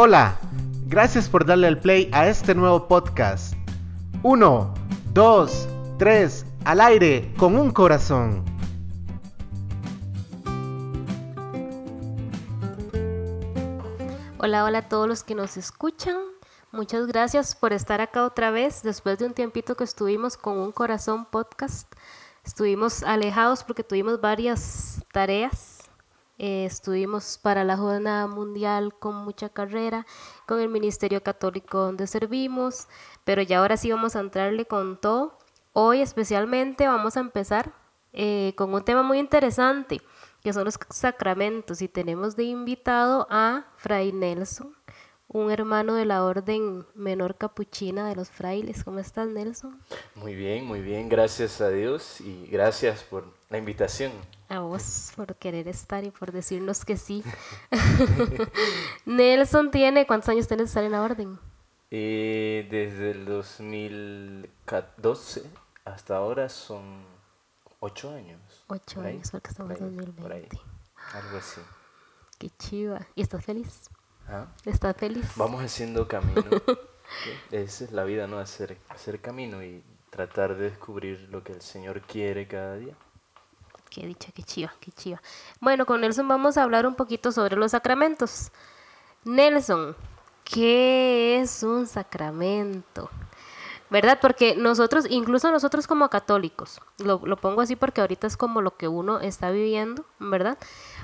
Hola, gracias por darle al play a este nuevo podcast. 1, 2, 3, al aire con un corazón. Hola, hola a todos los que nos escuchan. Muchas gracias por estar acá otra vez después de un tiempito que estuvimos con un corazón podcast. Estuvimos alejados porque tuvimos varias tareas. Eh, estuvimos para la Jornada Mundial con mucha carrera, con el Ministerio Católico donde servimos, pero ya ahora sí vamos a entrarle con todo. Hoy especialmente vamos a empezar eh, con un tema muy interesante que son los sacramentos, y tenemos de invitado a Fray Nelson, un hermano de la Orden Menor Capuchina de los Frailes. ¿Cómo estás, Nelson? Muy bien, muy bien, gracias a Dios y gracias por la invitación. A vos por querer estar y por decirnos que sí. Nelson tiene, ¿cuántos años tienes de estar en la Orden? Eh, desde el 2012 hasta ahora son ocho años. Ocho años, porque estamos en 2020. algo así. Qué chiva. ¿Y estás feliz? ¿Ah? ¿Estás feliz? Vamos haciendo camino. Esa es la vida, ¿no? Hacer, hacer camino y tratar de descubrir lo que el Señor quiere cada día. Qué dicha, qué chiva, qué chiva. Bueno, con Nelson vamos a hablar un poquito sobre los sacramentos. Nelson, ¿qué es un sacramento? ¿Verdad? Porque nosotros, incluso nosotros como católicos, lo, pongo así porque ahorita es como lo que uno está viviendo, ¿verdad?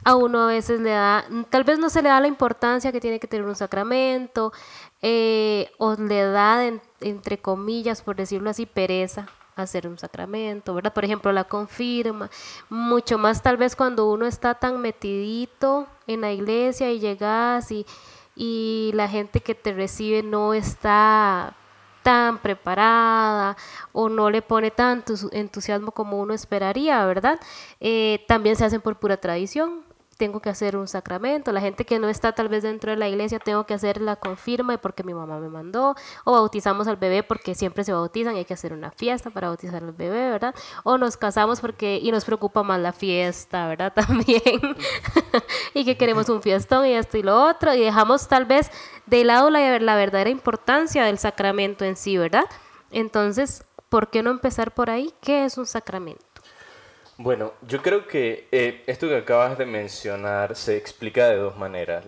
A uno a veces le da, tal vez no se le da la importancia que tiene que tener un sacramento, eh, o le da, entre comillas, por decirlo así, pereza hacer un sacramento, ¿verdad? Por ejemplo, la confirma, mucho más tal vez cuando uno está tan metidito en la iglesia y llegas y, y la gente que te recibe no está tan preparada o no le pone tanto entusiasmo como uno esperaría, ¿verdad? Eh, también se hacen por pura tradición tengo que hacer un sacramento, la gente que no está tal vez dentro de la iglesia, tengo que hacer la confirma porque mi mamá me mandó, o bautizamos al bebé porque siempre se bautizan y hay que hacer una fiesta para bautizar al bebé, ¿verdad? O nos casamos porque y nos preocupa más la fiesta, ¿verdad? También. y que queremos un fiestón y esto y lo otro, y dejamos tal vez de lado la, la verdadera importancia del sacramento en sí, ¿verdad? Entonces, ¿por qué no empezar por ahí? ¿Qué es un sacramento? Bueno, yo creo que eh, esto que acabas de mencionar se explica de dos maneras.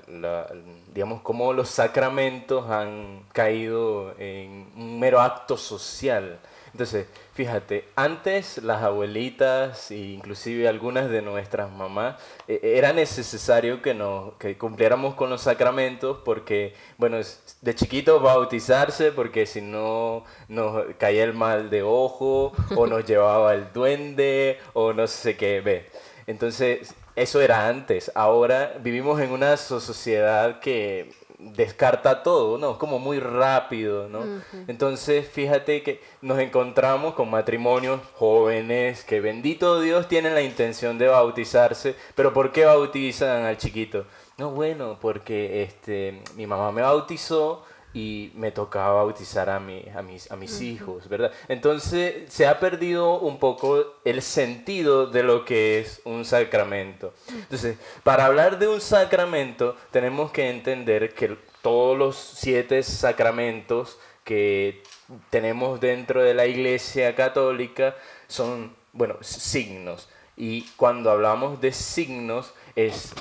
digamos, cómo los sacramentos han caído en un mero acto social. Entonces, fíjate, antes las abuelitas e inclusive algunas de nuestras mamás eh, era necesario que nos que cumpliéramos con los sacramentos porque, bueno, de chiquitos bautizarse porque si no nos caía el mal de ojo o nos llevaba el duende o no sé qué, ve. Entonces, eso era antes. Ahora vivimos en una sociedad que descarta todo, ¿no? Como muy rápido, ¿no? Entonces, fíjate que nos encontramos con matrimonios jóvenes que, bendito Dios, tienen la intención de bautizarse, pero ¿por qué bautizan al chiquito? No, bueno, porque este, mi mamá me bautizó y me tocaba bautizar a, mi, a mis, a mis hijos, ¿verdad? Entonces se ha perdido un poco el sentido de lo que es un sacramento. Entonces, para hablar de un sacramento tenemos que entender que todos los siete sacramentos que tenemos dentro de la Iglesia Católica son, bueno, signos. Y cuando hablamos de signos es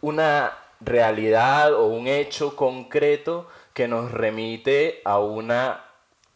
una realidad o un hecho concreto que nos remite a una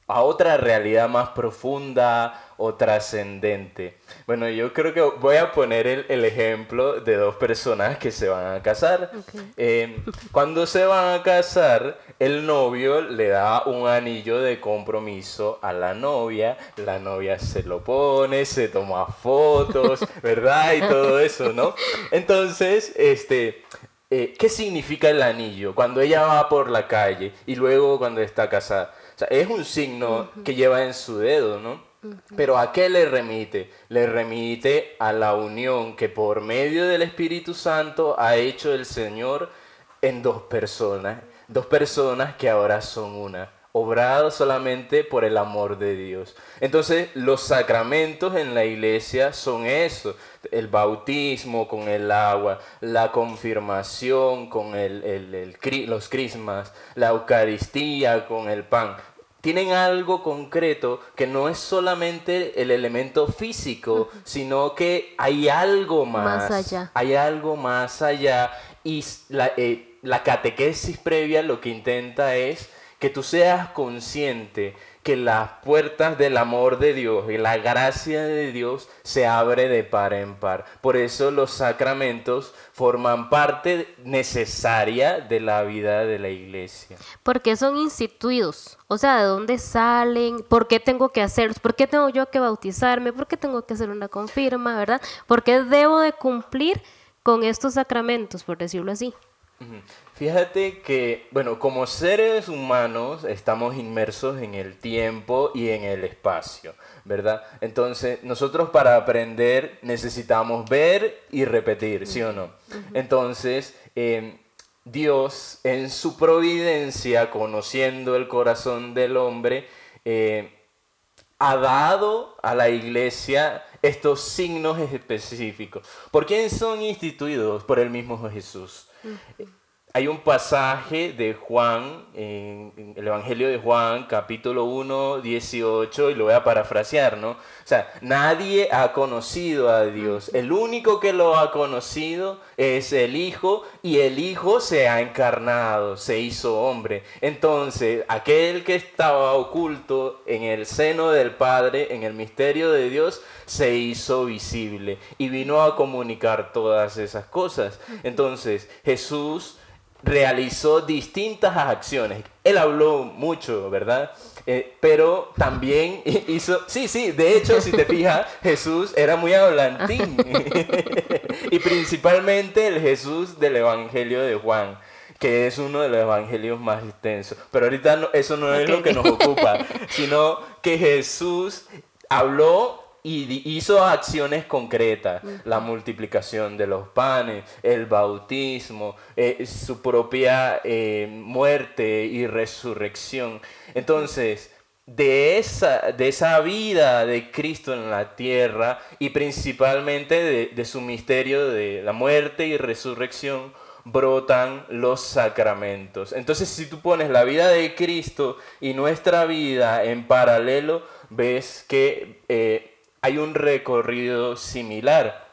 a otra realidad más profunda o trascendente. Bueno, yo creo que voy a poner el, ejemplo de dos personas que se van a casar. Eh, cuando se van a casar, el novio le da un anillo de compromiso a la novia, la novia se lo pone, se toma fotos, ¿verdad? Y todo eso, ¿no? Entonces, este, eh, ¿qué significa el anillo cuando ella va por la calle y luego cuando está casada? O sea, es un signo que lleva en su dedo, ¿no? Pero ¿a qué le remite? Le remite a la unión que por medio del Espíritu Santo ha hecho el Señor en dos personas, dos personas que ahora son una. Obrado solamente por el amor de Dios. Entonces, los sacramentos en la iglesia son eso, el bautismo con el agua, la confirmación con el, los crismas, la Eucaristía con el pan tienen algo concreto que no es solamente el elemento físico, sino que hay algo más. allá. Hay algo más allá. Y la, eh, la catequesis previa lo que intenta es que tú seas consciente que las puertas del amor de Dios y la gracia de Dios se abre de par en par. Por eso los sacramentos forman parte necesaria de la vida de la iglesia. Porque son instituidos, o sea, ¿de dónde salen? ¿Por qué tengo que hacerlos? ¿Por qué tengo yo que bautizarme? ¿Por qué tengo que hacer una confirma, verdad? ¿Por qué debo de cumplir con estos sacramentos, por decirlo así? Fíjate que, bueno, como seres humanos estamos inmersos en el tiempo y en el espacio, ¿verdad? Entonces, nosotros para aprender necesitamos ver y repetir, ¿sí o no? Entonces, em, Dios en su providencia, conociendo el corazón del hombre, eh, ha dado a la iglesia estos signos específicos. ¿Por quién son instituidos? Por el mismo Jesús. Hay un pasaje de Juan, en, el Evangelio de Juan, capítulo 1, 18, y lo voy a parafrasear, ¿no? O sea, nadie ha conocido a Dios. El único que lo ha conocido es el Hijo, y el Hijo se ha encarnado, se hizo hombre. Entonces, aquel que estaba oculto en el seno del Padre, en el misterio de Dios, se hizo visible y vino a comunicar todas esas cosas. Entonces, Jesús realizó distintas acciones. Él habló mucho, ¿verdad? Eh, pero también hizo, sí, sí, de hecho, si te fijas, Jesús era muy hablantín. y principalmente el Jesús del Evangelio de Juan que es uno de los evangelios más extensos. Pero ahorita eso no es lo que nos ocupa, sino que Jesús habló y hizo acciones concretas, la multiplicación de los panes, el bautismo, eh, su propia eh, muerte y resurrección. Entonces, de esa, de esa vida de Cristo en la tierra y principalmente de, de su misterio de la muerte y resurrección, brotan los sacramentos. Entonces, si tú pones la vida de Cristo y nuestra vida en paralelo, ves que eh, hay un recorrido similar.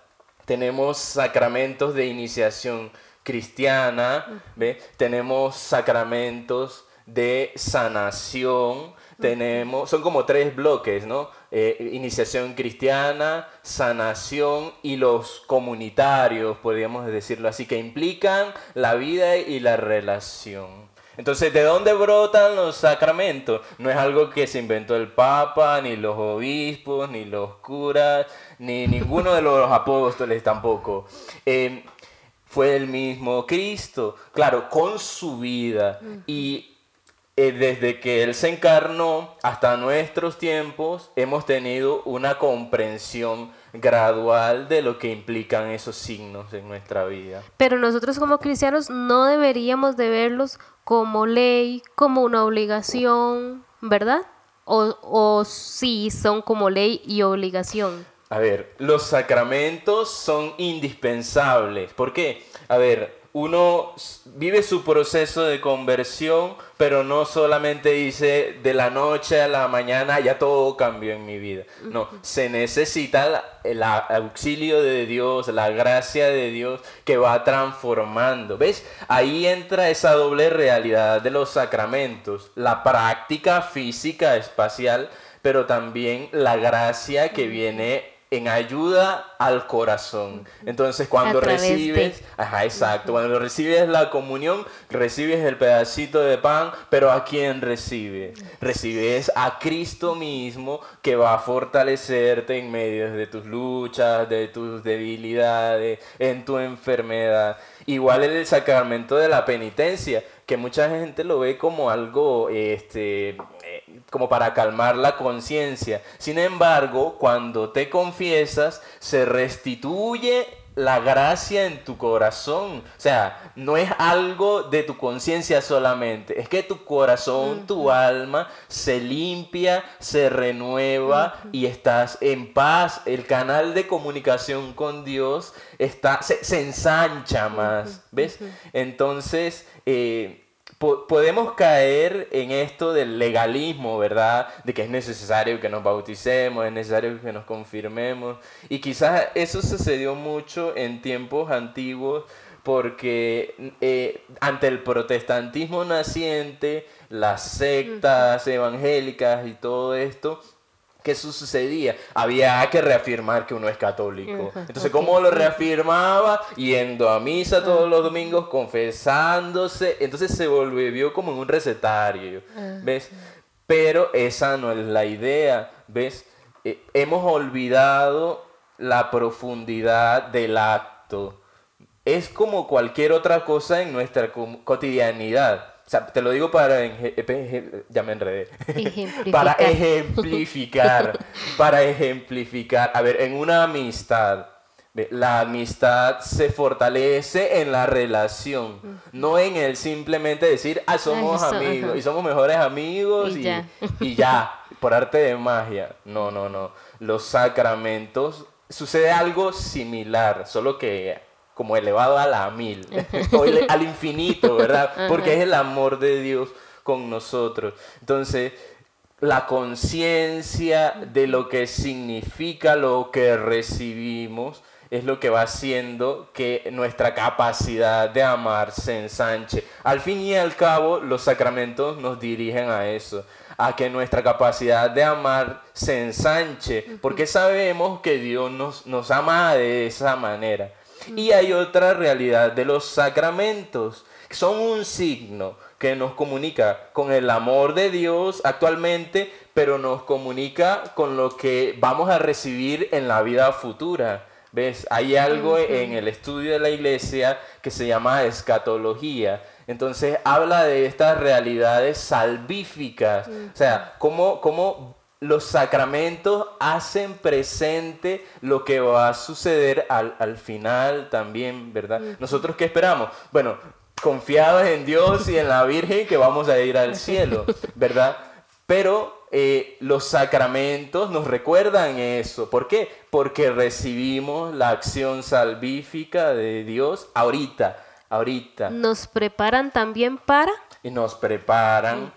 Tenemos sacramentos de iniciación cristiana, ¿ve? tenemos sacramentos de sanación, tenemos, son como tres bloques, ¿no? Eh, iniciación cristiana, sanación y los comunitarios, podríamos decirlo así, que implican la vida y la relación. Entonces, ¿de dónde brotan los sacramentos? No es algo que se inventó el Papa, ni los obispos, ni los curas, ni ninguno de los apóstoles tampoco. Em, fue el mismo Cristo, claro, con su vida. Y eh, desde que Él se encarnó hasta nuestros tiempos, hemos tenido una comprensión gradual de lo que implican esos signos en nuestra vida. Pero nosotros como cristianos no deberíamos de verlos como ley, como una obligación, ¿verdad? O, o sí son como ley y obligación. A ver, los sacramentos son indispensables. ¿Por qué? A ver, uno vive su proceso de conversión, pero no solamente dice de la noche a la mañana ya todo cambió en mi vida. No, se necesita el auxilio de Dios, la gracia de Dios que va transformando. ¿Ves? Ahí entra esa doble realidad de los sacramentos, la práctica física espacial, pero también la gracia que viene en ayuda al corazón. Entonces, cuando recibes, ajá, exacto, cuando recibes la comunión, recibes el pedacito de pan, pero ¿a quién recibes? Recibes a Cristo mismo que va a fortalecerte en medio de tus luchas, de tus debilidades, en tu enfermedad. Igual el sacramento de la penitencia, que mucha gente lo ve como algo este como para calmar la conciencia. Sin embargo, cuando te confiesas, se restituye la gracia en tu corazón. O sea, no es algo de tu conciencia solamente. Es que tu corazón, tu alma se limpia, se renueva y estás en paz. El canal de comunicación con Dios está, se, ensancha más. ¿Ves? Entonces, eh, podemos caer en esto del legalismo, ¿verdad? De que es necesario que nos bauticemos, es necesario que nos confirmemos. Y quizás eso sucedió mucho en tiempos antiguos porque eh, ante el protestantismo naciente, las sectas evangélicas y todo esto, ¿qué sucedía? Había que reafirmar que uno es católico. Entonces, ¿cómo lo reafirmaba? Yendo a misa todos los domingos, confesándose. Entonces se volvió como en un recetario, ¿ves? Pero esa no es la idea, ¿ves? Eh, hemos olvidado la profundidad del acto. Es como cualquier otra cosa en nuestra cotidianidad. O sea, te lo digo para, ya me enredé, para ejemplificar, para ejemplificar. A ver, en una amistad, la amistad se fortalece en la relación, no en el simplemente decir, ah, somos amigos y somos mejores amigos y, ya. y ya, por arte de magia. No, no, no. Los sacramentos, sucede algo similar, solo que como elevado a la mil, al infinito, ¿verdad? Porque es el amor de Dios con nosotros. Entonces, la conciencia de lo que significa lo que recibimos es lo que va haciendo que nuestra capacidad de amar se ensanche. Al fin y al cabo, los sacramentos nos dirigen a eso, a que nuestra capacidad de amar se ensanche, porque sabemos que Dios nos, nos ama de esa manera. Y hay otra realidad de los sacramentos, que son un signo que nos comunica con el amor de Dios actualmente, pero nos comunica con lo que vamos a recibir en la vida futura. ¿Ves? Hay algo en el estudio de la iglesia que se llama escatología. Entonces habla de estas realidades salvíficas. O sea, cómo, cómo los sacramentos hacen presente lo que va a suceder al, final también, ¿verdad? Nosotros qué esperamos? Bueno, confiados en Dios y en la Virgen que vamos a ir al cielo, ¿verdad? Pero eh, los sacramentos nos recuerdan eso. ¿Por qué? Porque recibimos la acción salvífica de Dios ahorita, ahorita. Nos preparan también para... Y nos preparan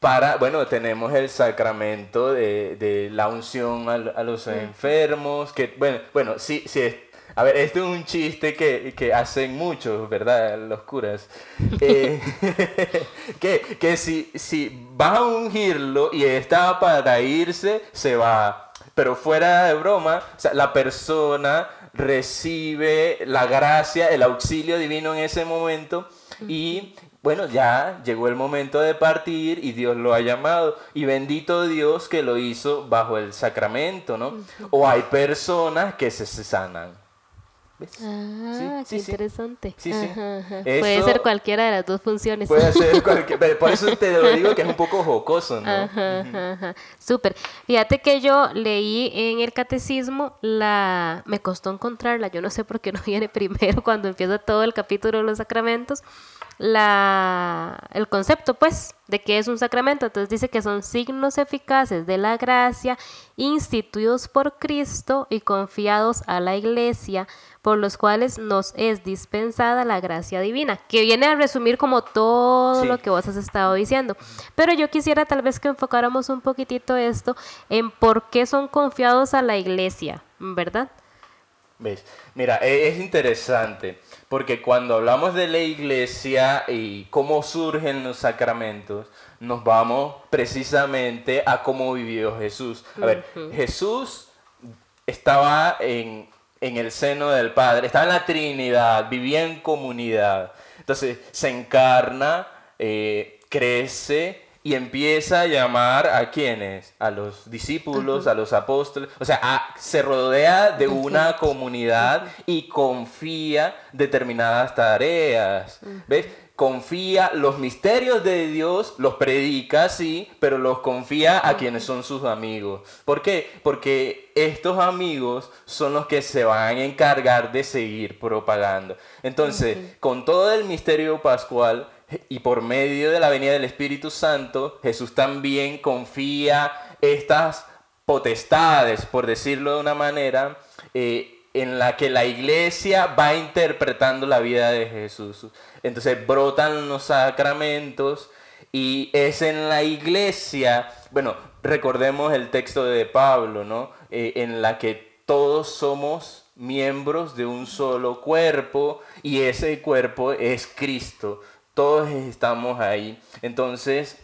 para, bueno, tenemos el sacramento de, la unción a, los enfermos, que, bueno, bueno, sí, sí, a ver, esto es un chiste que, hacen muchos, ¿verdad? Los curas. Eh, que que si, si vas a ungirlo y está para irse, se va. Pero fuera de broma, o sea, la persona recibe la gracia, el auxilio divino en ese momento y bueno, ya llegó el momento de partir y Dios lo ha llamado. Y bendito Dios que lo hizo bajo el sacramento, ¿no? O hay personas que se sanan. ¿Ves? Ah, qué interesante. Sí, sí. puede ser cualquiera de las dos funciones. Puede ser cualquiera. Por eso te lo digo que es un poco jocoso, ¿no? Ajá, Súper. Fíjate que yo leí en el catecismo la. Me costó encontrarla. Yo no sé por qué no viene primero cuando empieza todo el capítulo de los sacramentos la, el concepto, pues, de que es un sacramento. Entonces dice que son signos eficaces de la gracia instituidos por Cristo y confiados a la iglesia, por los cuales nos es dispensada la gracia divina, que viene a resumir como todo lo que vos has estado diciendo. Pero yo quisiera tal vez que enfocáramos un poquitito esto en por qué son confiados a la iglesia, ¿verdad? ¿Ves? Mira, e, es interesante porque cuando hablamos de la iglesia y cómo surgen los sacramentos, nos vamos precisamente a cómo vivió Jesús. A ver, Jesús estaba en, el seno del Padre, estaba en la Trinidad, vivía en comunidad. Entonces se encarna, eh, crece y empieza a llamar a quienes, a los discípulos, a los apóstoles, o sea, se rodea de una comunidad y confía determinadas tareas. ¿Ves? confía los misterios de Dios, los predica, sí, pero los confía a quienes son sus amigos. ¿Por qué? Porque estos amigos son los que se van a encargar de seguir propagando. Entonces, con todo el misterio pascual y por medio de la venida del Espíritu Santo, Jesús también confía estas potestades, por decirlo de una manera, eh, en la que la iglesia va interpretando la vida de Jesús. Entonces brotan los sacramentos y es en la iglesia, bueno, recordemos el texto de Pablo, ¿no? Eh, en la que todos somos miembros de un solo cuerpo y ese cuerpo es Cristo. Todos estamos ahí. Entonces,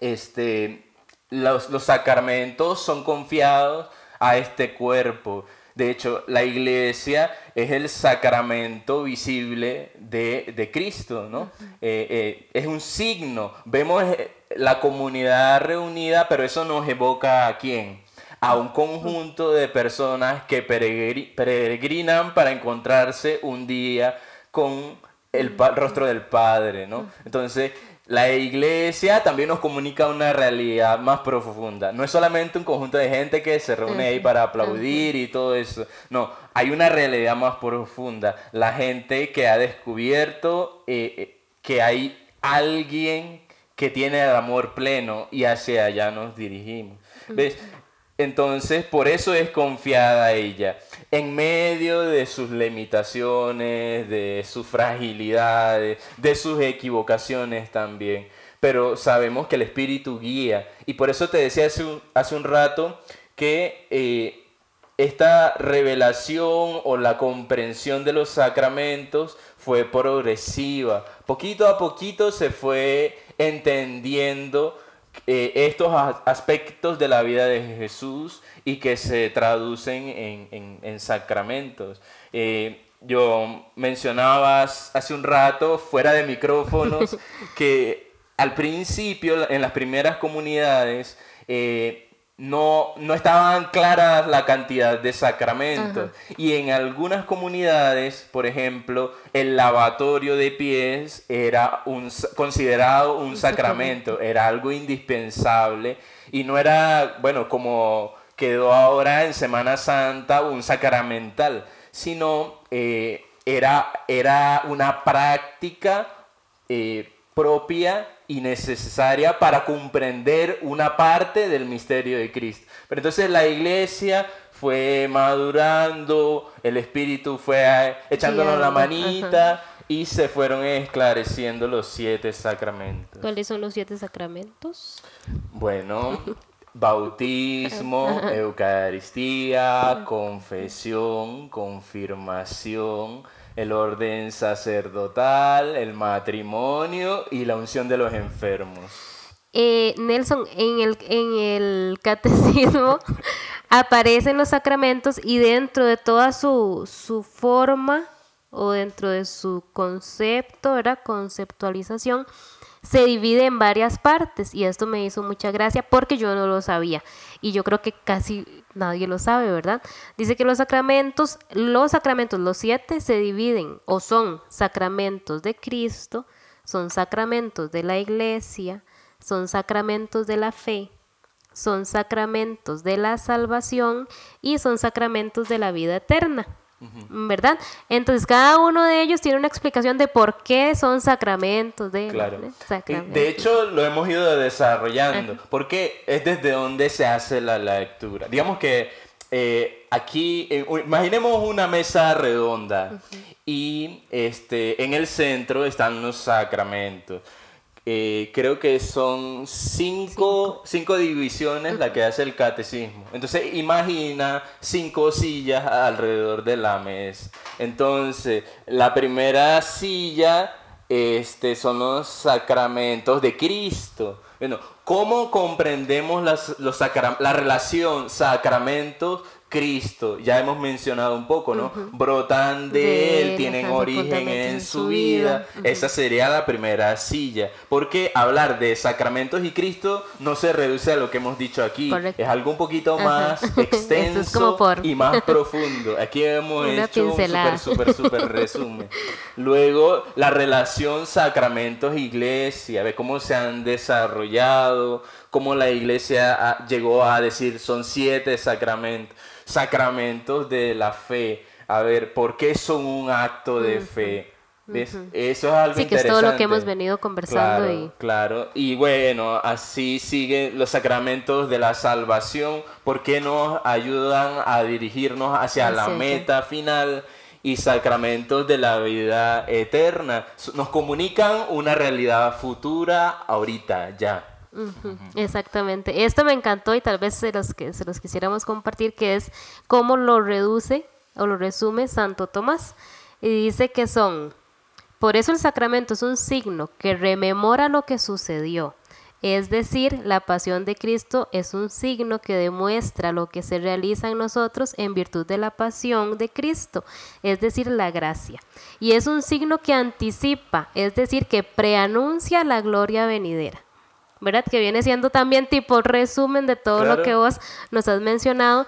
este, los, los sacramentos son confiados a este cuerpo. De hecho, la iglesia es el sacramento visible de, Cristo, ¿no? Eh, eh, es un signo. Vemos eh, la comunidad reunida, pero eso nos evoca a quién? A un conjunto de personas que peregrinan para encontrarse un día con el rostro del Padre, ¿no? Entonces, la iglesia también nos comunica una realidad más profunda. No es solamente un conjunto de gente que se reúne ahí para aplaudir y todo eso. No, hay una realidad más profunda. La gente que ha descubierto eh, eh, que hay alguien que tiene el amor pleno y hacia allá nos dirigimos. ¿Ves? Entonces, por eso es confiada ella. En medio de sus limitaciones, de sus fragilidades, de sus equivocaciones también. Pero sabemos que el Espíritu guía. Y por eso te decía hace un, rato que eh, esta revelación o la comprensión de los sacramentos fue progresiva. Poquito a poquito se fue entendiendo eh, estos aspectos de la vida de Jesús y que se traducen en, sacramentos. Eh, yo mencionaba hace un rato, fuera de micrófonos, que al principio, en las primeras comunidades, eh, no, no estaban claras la cantidad de sacramentos. Y en algunas comunidades, por ejemplo, el lavatorio de pies era un, considerado un, sacramento, era algo indispensable. Y no era, bueno, como quedó ahora en Semana Santa, un sacramental, sino eh, era, era una práctica eh, propia y necesaria para comprender una parte del misterio de Cristo. Pero entonces la iglesia fue madurando, el Espíritu fue echándonos la manita y se fueron esclareciendo los siete sacramentos. ¿Cuáles son los siete sacramentos? Bueno, bautismo, Eucaristía, confesión, confirmación, el orden sacerdotal, el matrimonio y la unción de los enfermos. Eh, Nelson, en el, en el catecismo aparecen los sacramentos y dentro de toda su, su forma o dentro de su concepto, era conceptualización, se divide en varias partes y esto me hizo mucha gracia porque yo no lo sabía y yo creo que casi nadie lo sabe, ¿verdad? Dice que los sacramentos, los sacramentos, los siete, se dividen o son sacramentos de Cristo, son sacramentos de la iglesia, son sacramentos de la fe, son sacramentos de la salvación y son sacramentos de la vida eterna. ¿Verdad? Entonces cada uno de ellos tiene una explicación de por qué son sacramentos. De, claro. De hecho, lo hemos ido desarrollando, porque es desde donde se hace la, lectura. Digamos que eh, aquí, eh, imaginemos una mesa redonda y este, en el centro están los sacramentos. Eh, creo que son cinco, cinco. divisiones la que hace el catecismo. Entonces imagina cinco sillas alrededor de la mesa. Entonces, la primera silla este, son los sacramentos de Cristo. Bueno, ¿cómo comprendemos las, los la relación sacramentos Cristo, ya hemos mencionado un poco, ¿no? Brotan de, él, tienen origen en su vida. Esa sería la primera silla. Porque hablar de sacramentos y Cristo no se reduce a lo que hemos dicho aquí. Es algo un poquito más extenso y más profundo. Aquí hemos hecho un súper, súper, súper resumen. Luego, la relación sacramentos-iglesia, ve cómo se han desarrollado, cómo la iglesia llegó a decir son siete sacramentos sacramentos de la fe. A ver, ¿por qué son un acto de fe? Eso es algo sí, que es todo lo que hemos venido conversando. Claro, y... claro. Y bueno, así siguen los sacramentos de la salvación, porque nos ayudan a dirigirnos hacia la meta final y sacramentos de la vida eterna. Nos comunican una realidad futura ahorita, ya. Exactamente. Esto me encantó y tal vez se los, que, se los quisiéramos compartir, que es cómo lo reduce o lo resume Santo Tomás. Y dice que son, por eso el sacramento es un signo que rememora lo que sucedió. Es decir, la pasión de Cristo es un signo que demuestra lo que se realiza en nosotros en virtud de la pasión de Cristo, es decir, la gracia. Y es un signo que anticipa, es decir, que preanuncia la gloria venidera. ¿Verdad? Que viene siendo también tipo resumen de todo lo que vos nos has mencionado.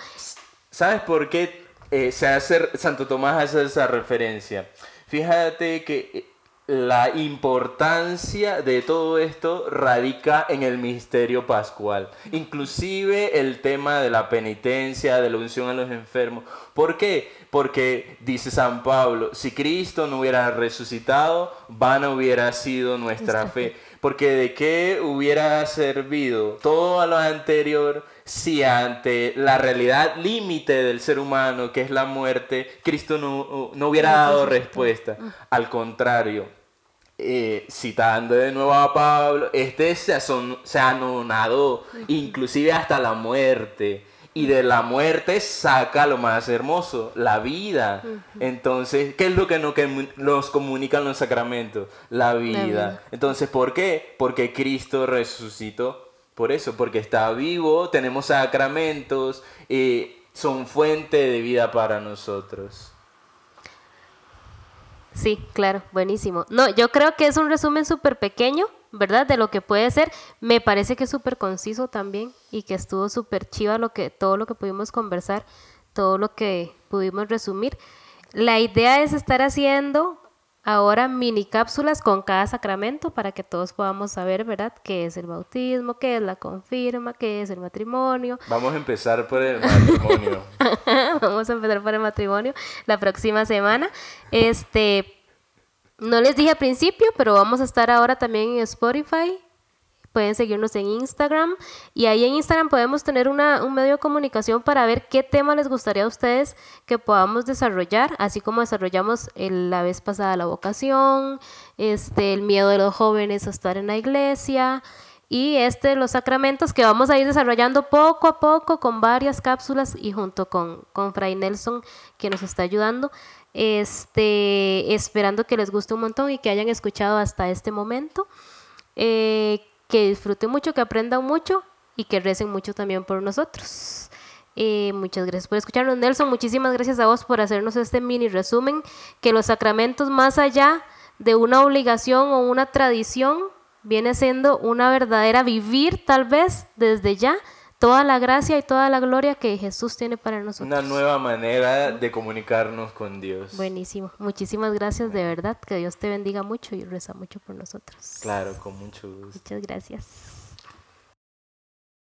¿Sabes por qué eh, se hace, Santo Tomás hace esa referencia? Fíjate que eh, la importancia de todo esto radica en el misterio pascual. Inclusive el tema de la penitencia, de la unción a los enfermos. ¿Por qué? Porque dice San Pablo, si Cristo no hubiera resucitado, vana hubiera sido nuestra fe. Porque de qué hubiera servido todo lo anterior si ante la realidad límite del ser humano, que es la muerte, Cristo no, hubiera dado respuesta. Al contrario, eh, citando de nuevo a Pablo, este se, se anonadó, inclusive hasta la muerte y de la muerte saca lo más hermoso, la vida. Entonces, ¿qué es lo que nos comunican los sacramentos? La vida. Entonces, ¿por qué? Porque Cristo resucitó. Por eso, porque está vivo, tenemos sacramentos, y son fuente de vida para nosotros. Sí, claro, buenísimo. No, yo creo que es un resumen súper pequeño, ¿verdad? De lo que puede ser. Me parece que es súper conciso también y que estuvo súper chiva lo que, todo lo que pudimos conversar, todo lo que pudimos resumir. La idea es estar haciendo ahora mini cápsulas con cada sacramento para que todos podamos saber, ¿verdad? ¿Qué es el bautismo? ¿Qué es la confirma? ¿Qué es el matrimonio? Vamos a empezar por el matrimonio. Vamos a empezar por el matrimonio la próxima semana. Este, no les dije al principio, pero vamos a estar ahora también en Spotify. Pueden seguirnos en Instagram y ahí en Instagram podemos tener una, un medio de comunicación para ver qué tema les gustaría a ustedes que podamos desarrollar, así como desarrollamos la vez pasada la vocación, este, el miedo de los jóvenes a estar en la iglesia y este los sacramentos que vamos a ir desarrollando poco a poco con varias cápsulas y junto con, con Fray Nelson que nos está ayudando este, esperando que les guste un montón y que hayan escuchado hasta este momento. Eh, que disfruten mucho, que aprendan mucho y que recen mucho también por nosotros. Eh, muchas gracias por escucharnos, Nelson. Muchísimas gracias a vos por hacernos este mini resumen. Que los sacramentos, más allá de una obligación o una tradición, viene siendo una verdadera vivir, tal vez desde ya, toda la gracia y toda la gloria que Jesús tiene para nosotros. Una nueva manera de comunicarnos con Dios. Buenísimo. Muchísimas gracias de verdad. Que Dios te bendiga mucho y reza mucho por nosotros. Claro, con mucho gusto. Muchas gracias.